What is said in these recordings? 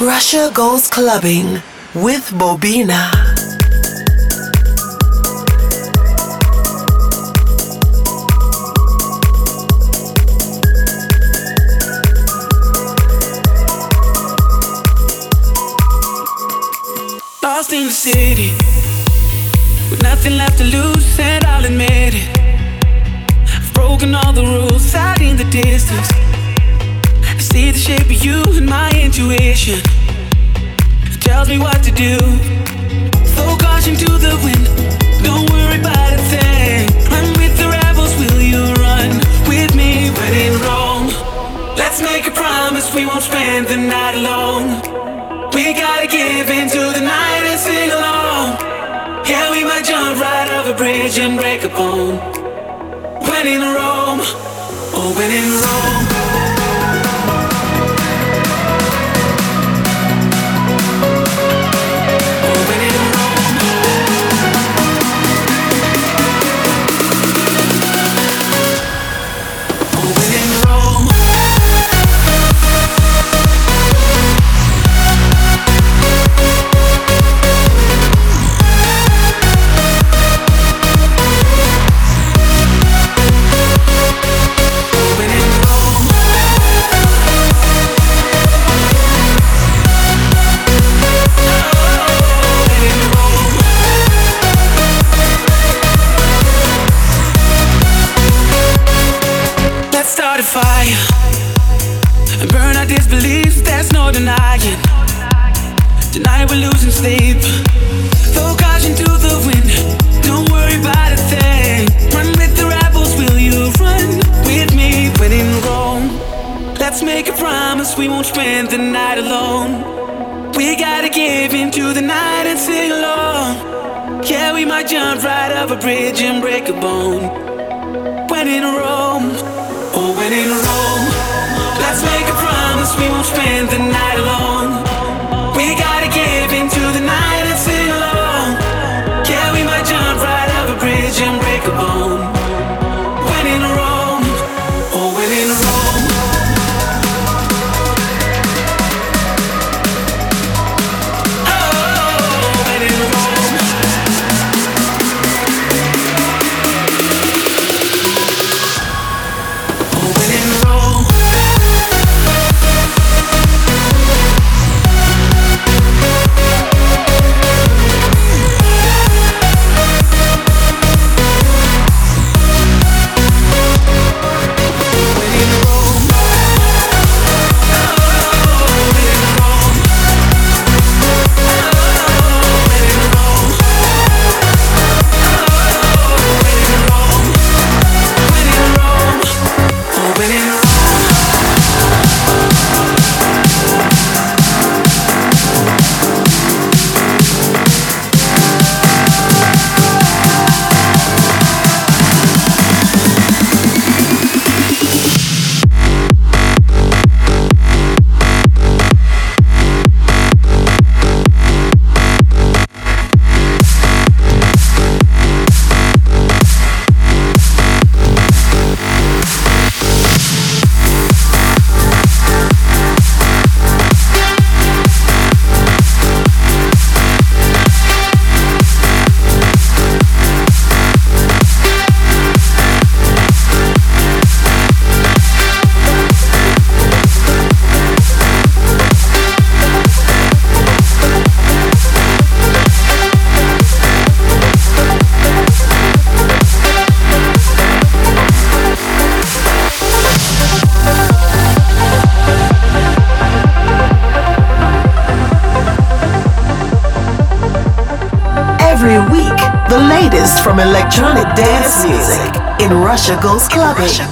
Russia goes clubbing with Bobina. Lost in the city, with nothing left to lose, and I'll admit it. I've broken all the rules out in the distance. See the shape of you in my intuition. It tells me what to do. Throw caution to the wind, don't worry about a thing. Run with the rebels, will you run with me when in Rome? Let's make a promise we won't spend the night alone. We gotta give into the night and sing along. Yeah, we might jump right off a bridge and break a bone. When in Rome, oh, when in Rome. Russia goes clubbing.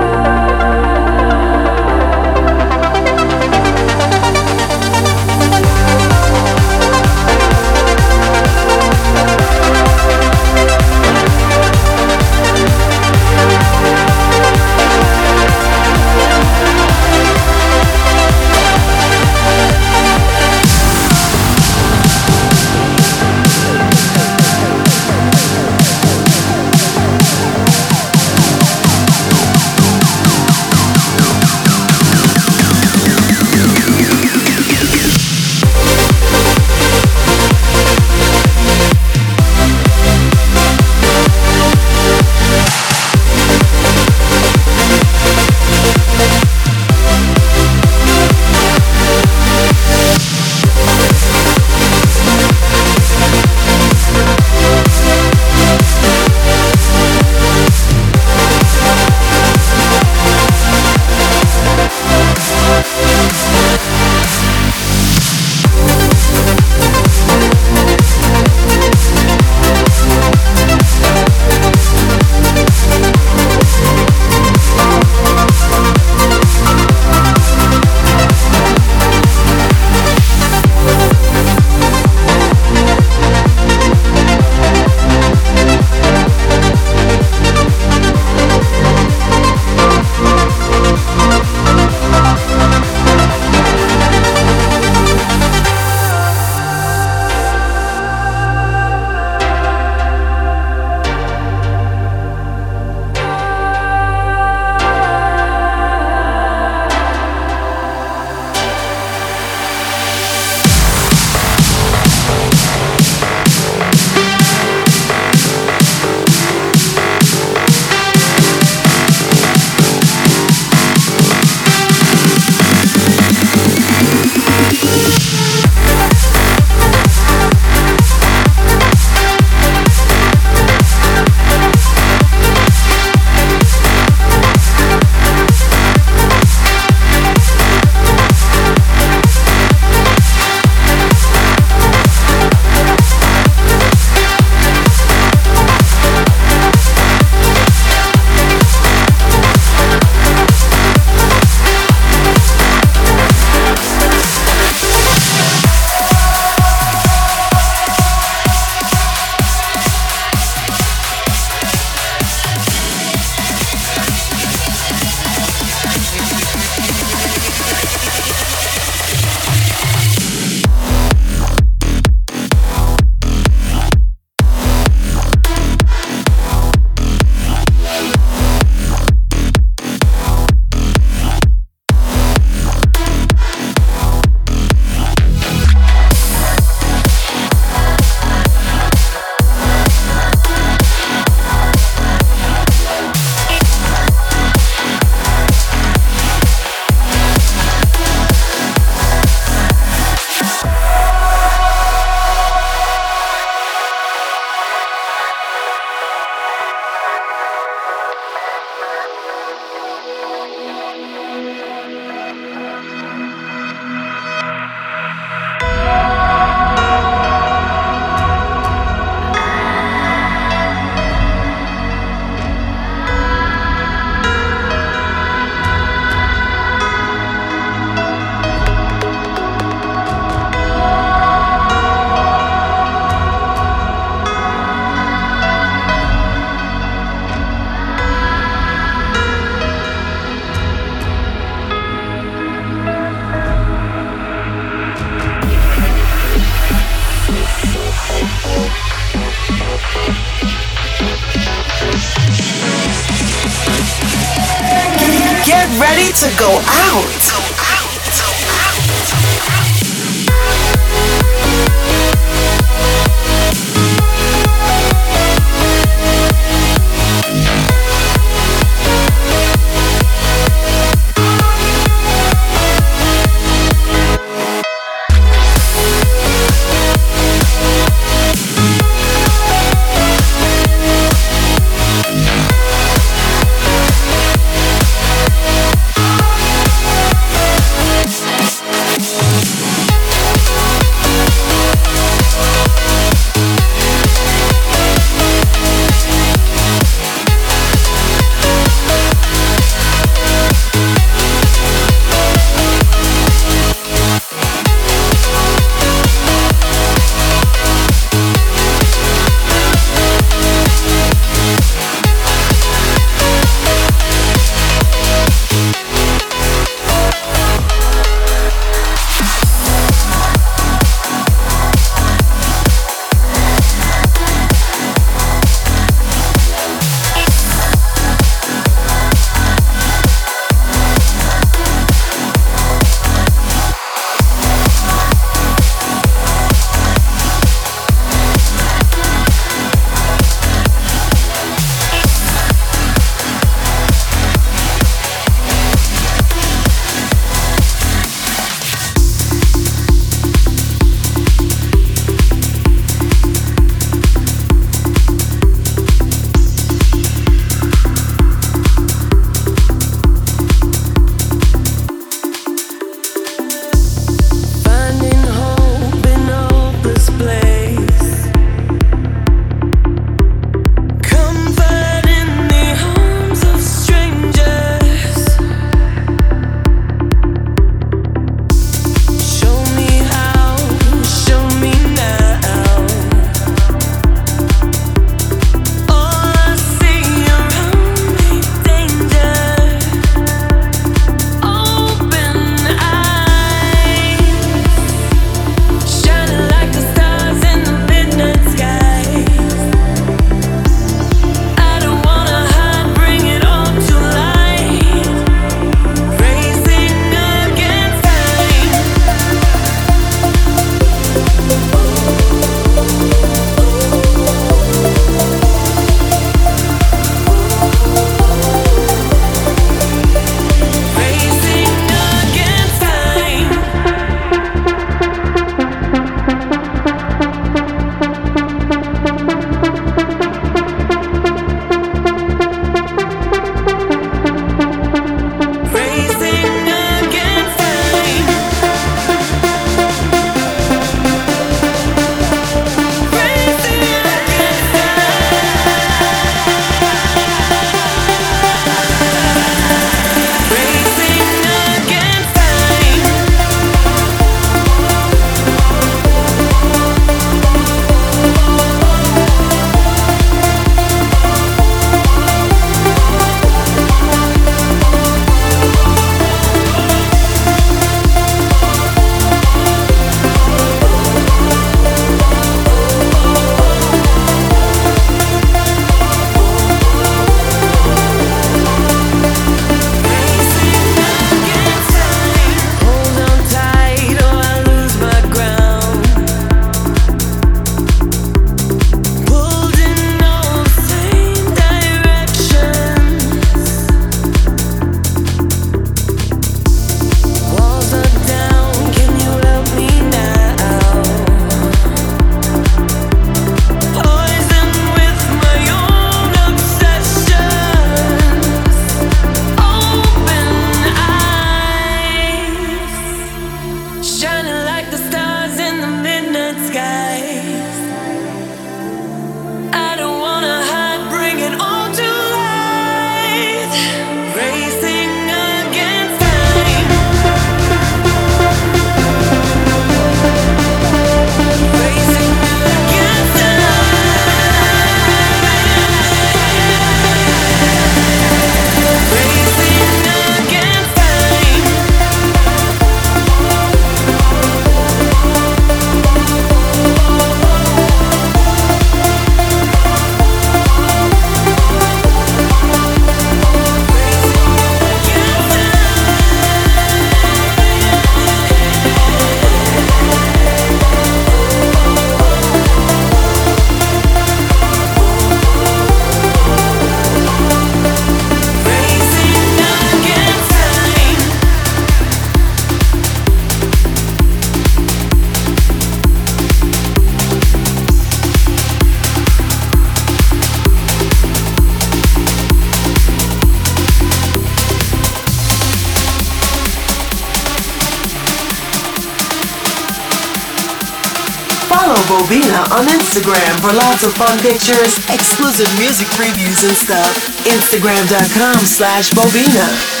On Instagram for lots of fun pictures, exclusive music previews and stuff. Instagram.com slash Bobina.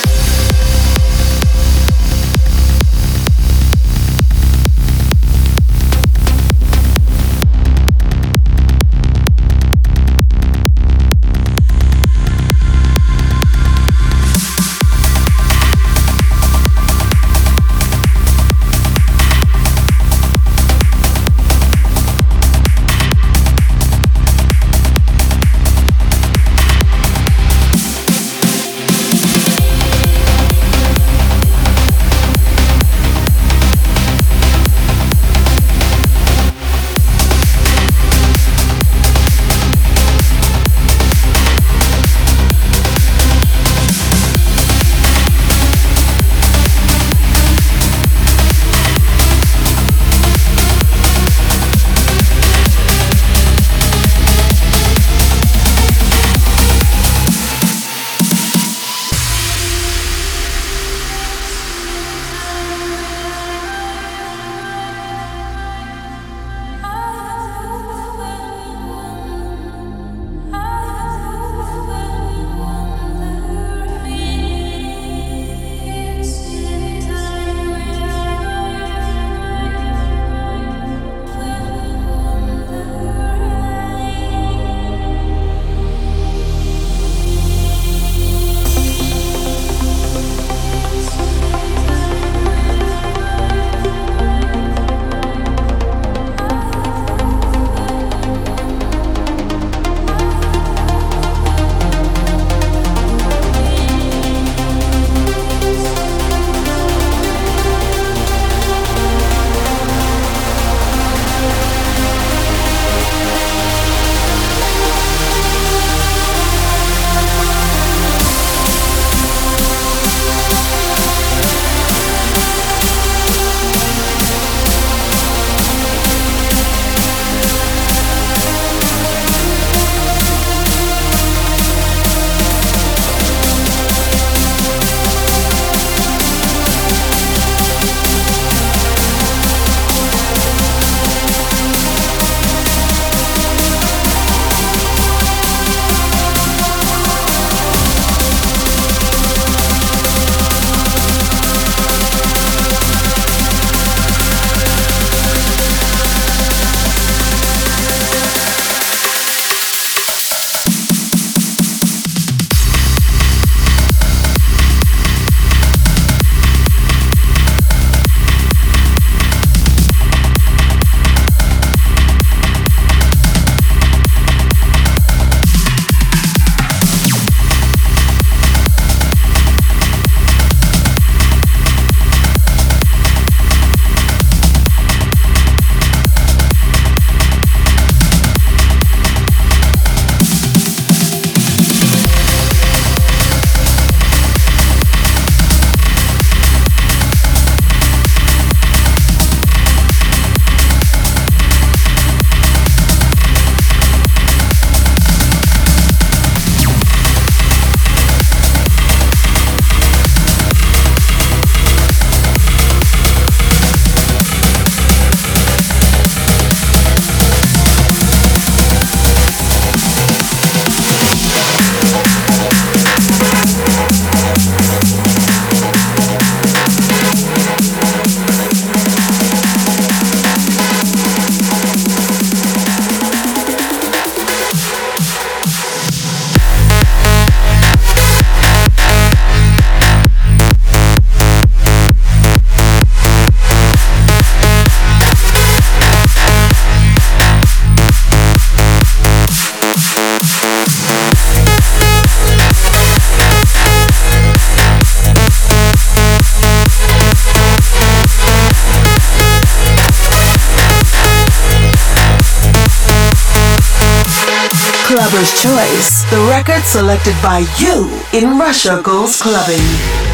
Record selected by you in Russia Goes Clubbing.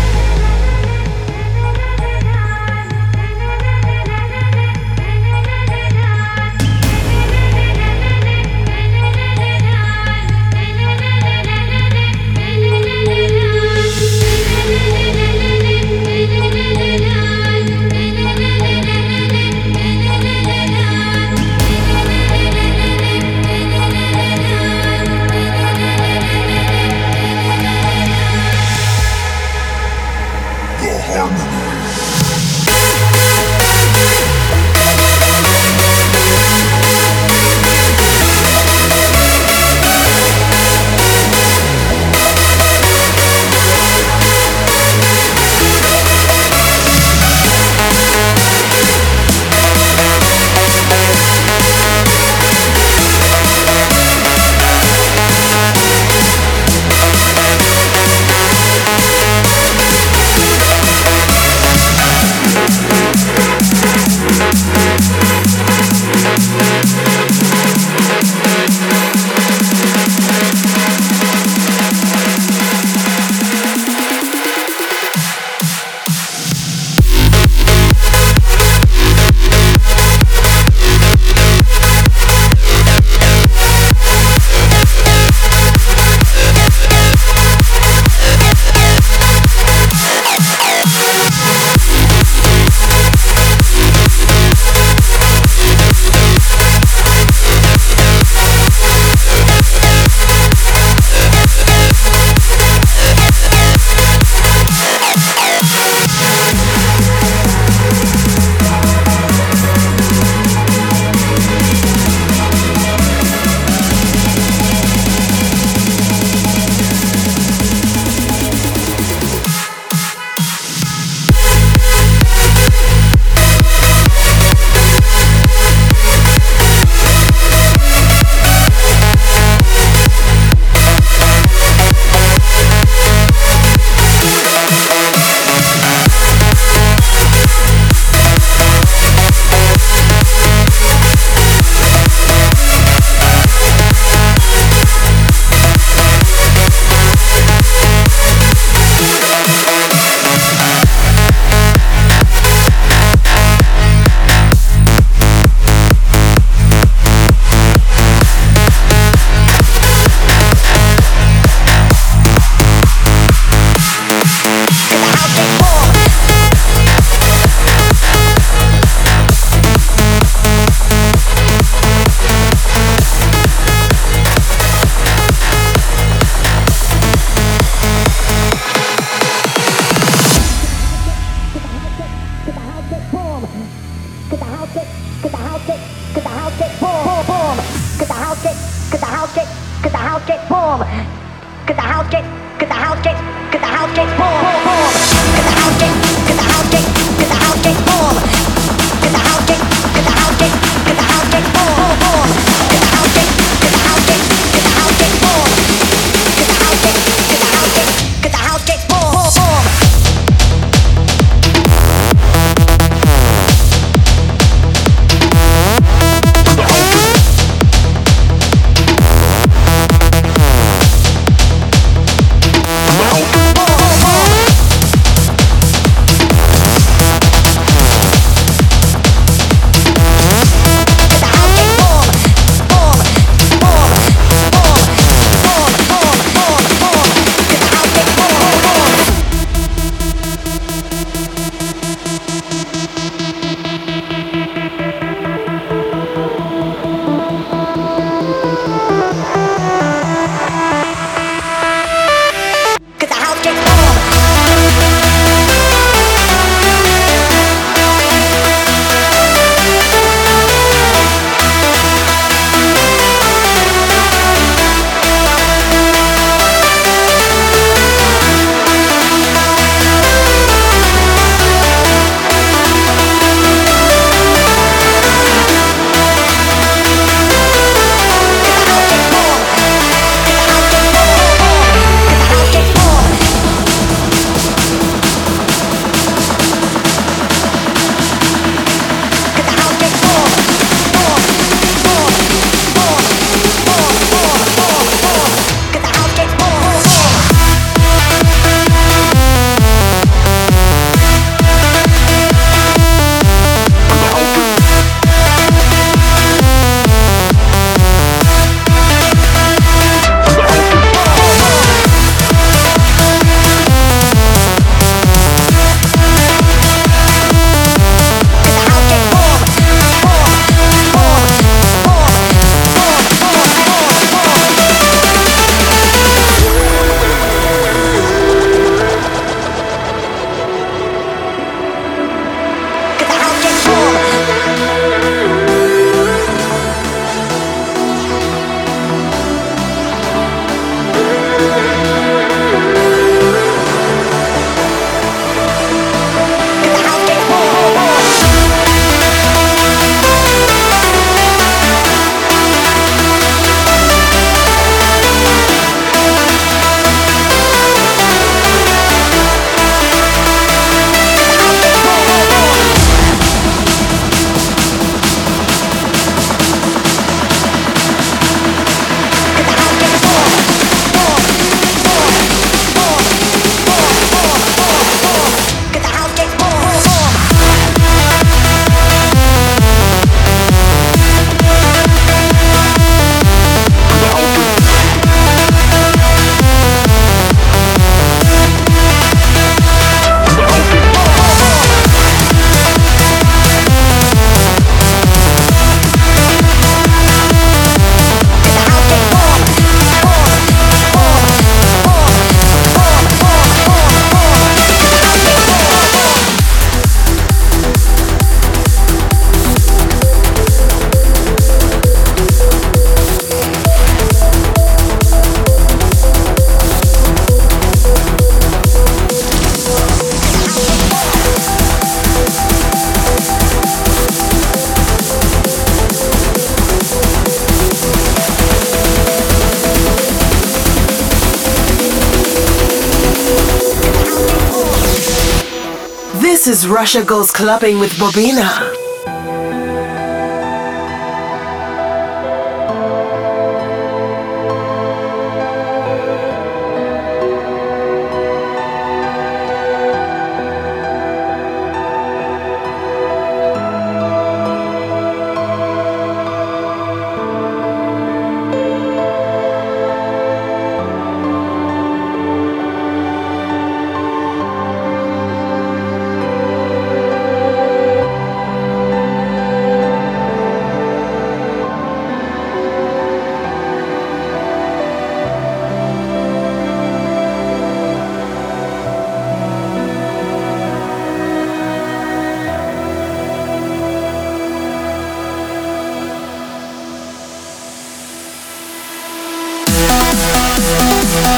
Russia Goes Clubbing with Bobina.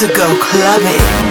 to go clubbing.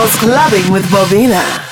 Goes Clubbing with. Bobina.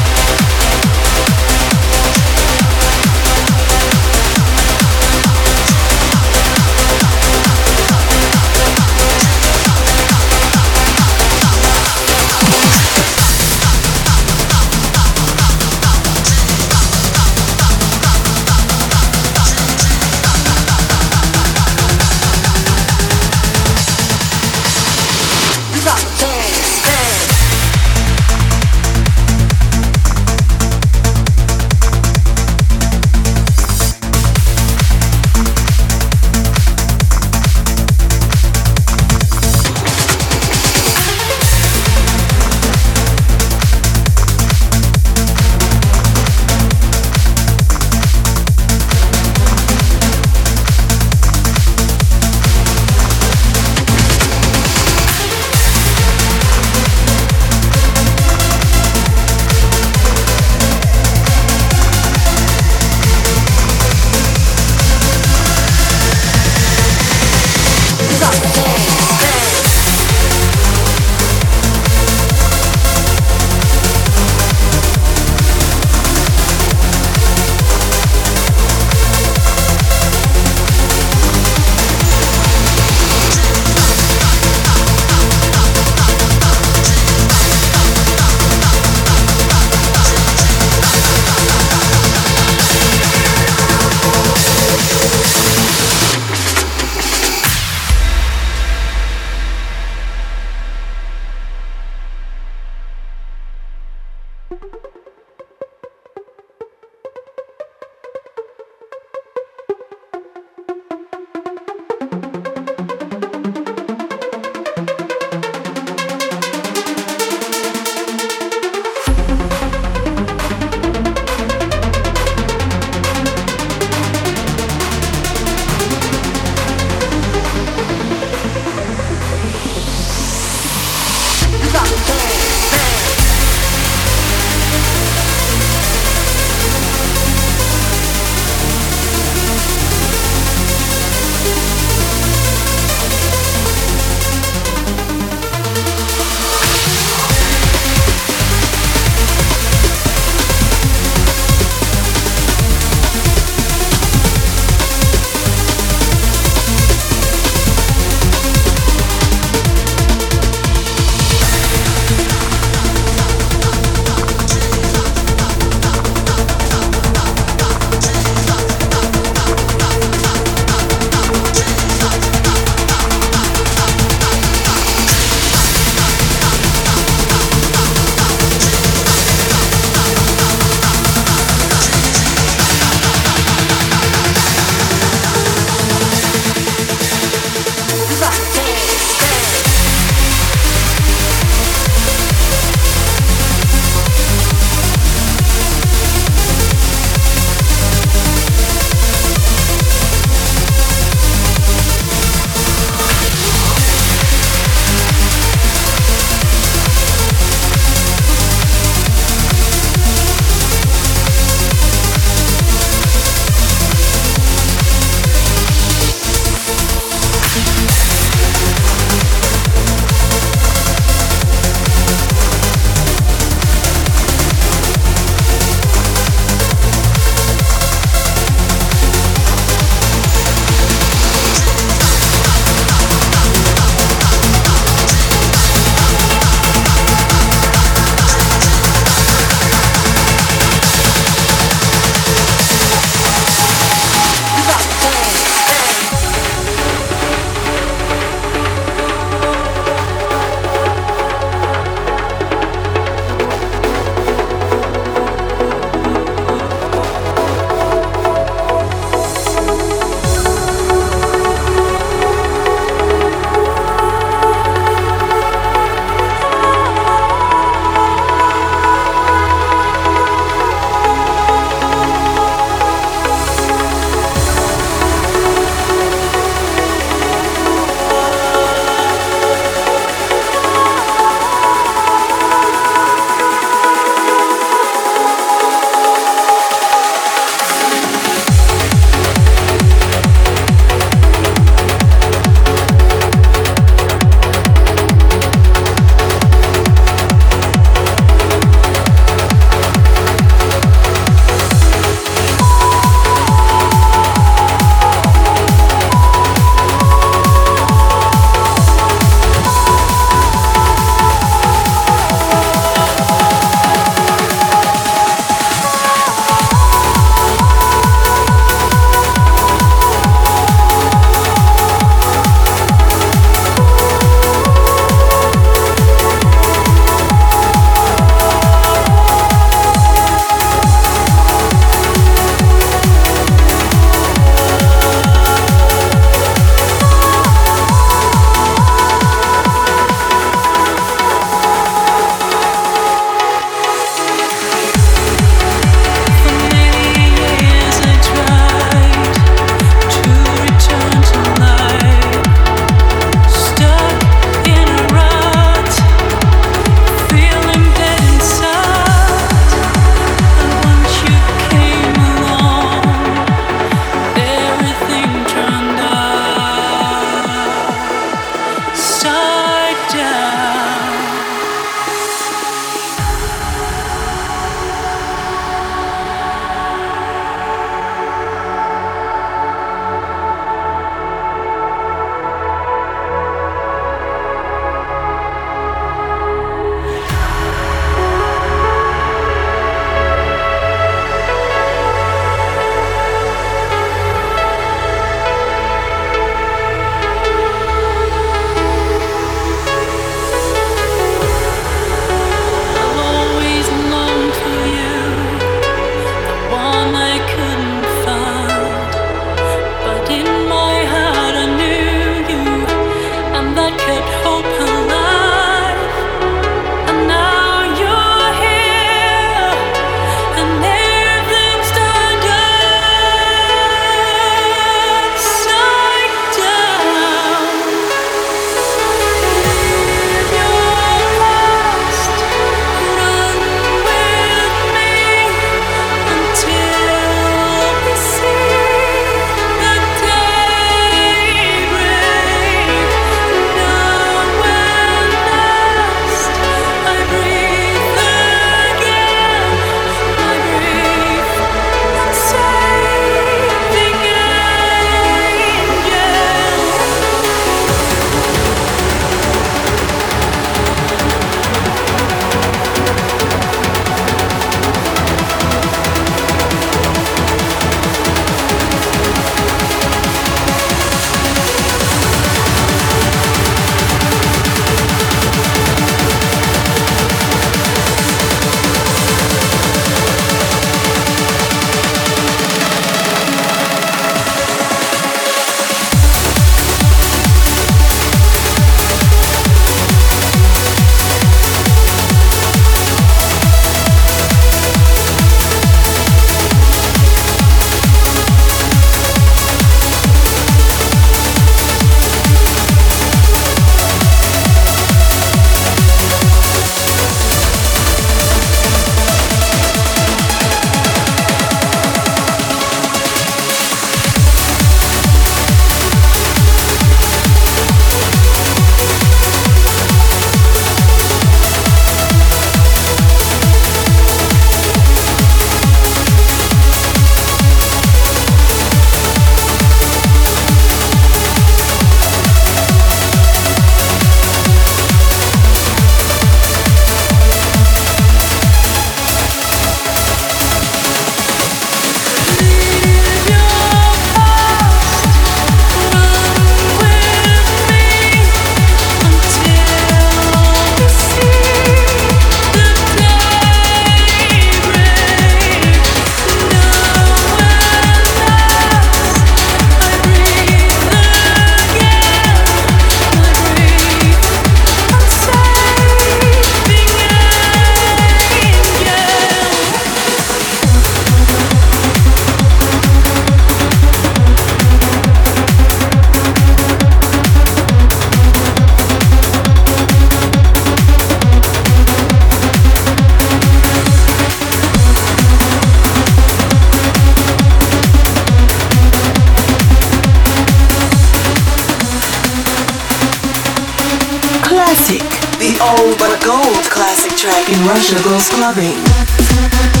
Russia goes clubbing.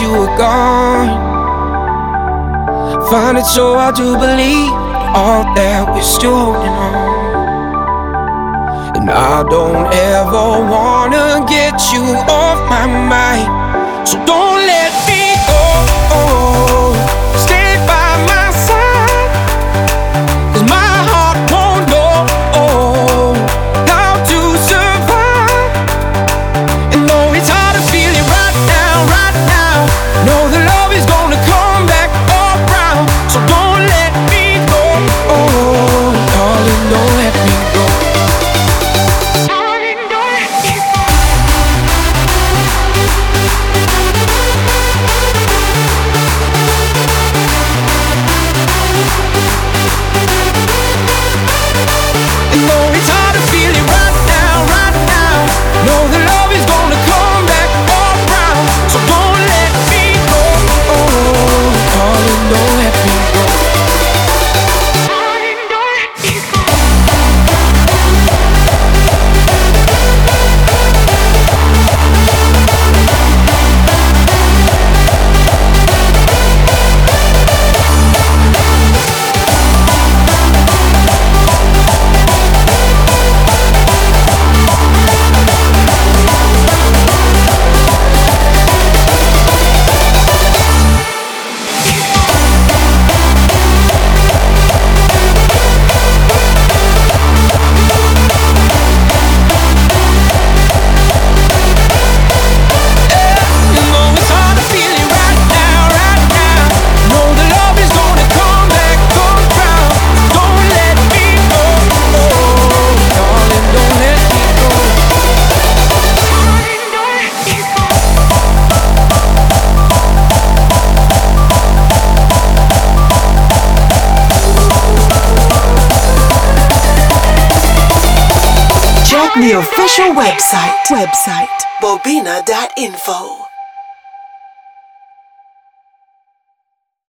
you were gone. Find it so hard to believe all that we're still holding on. And I don't ever wanna get you off my mind. So don't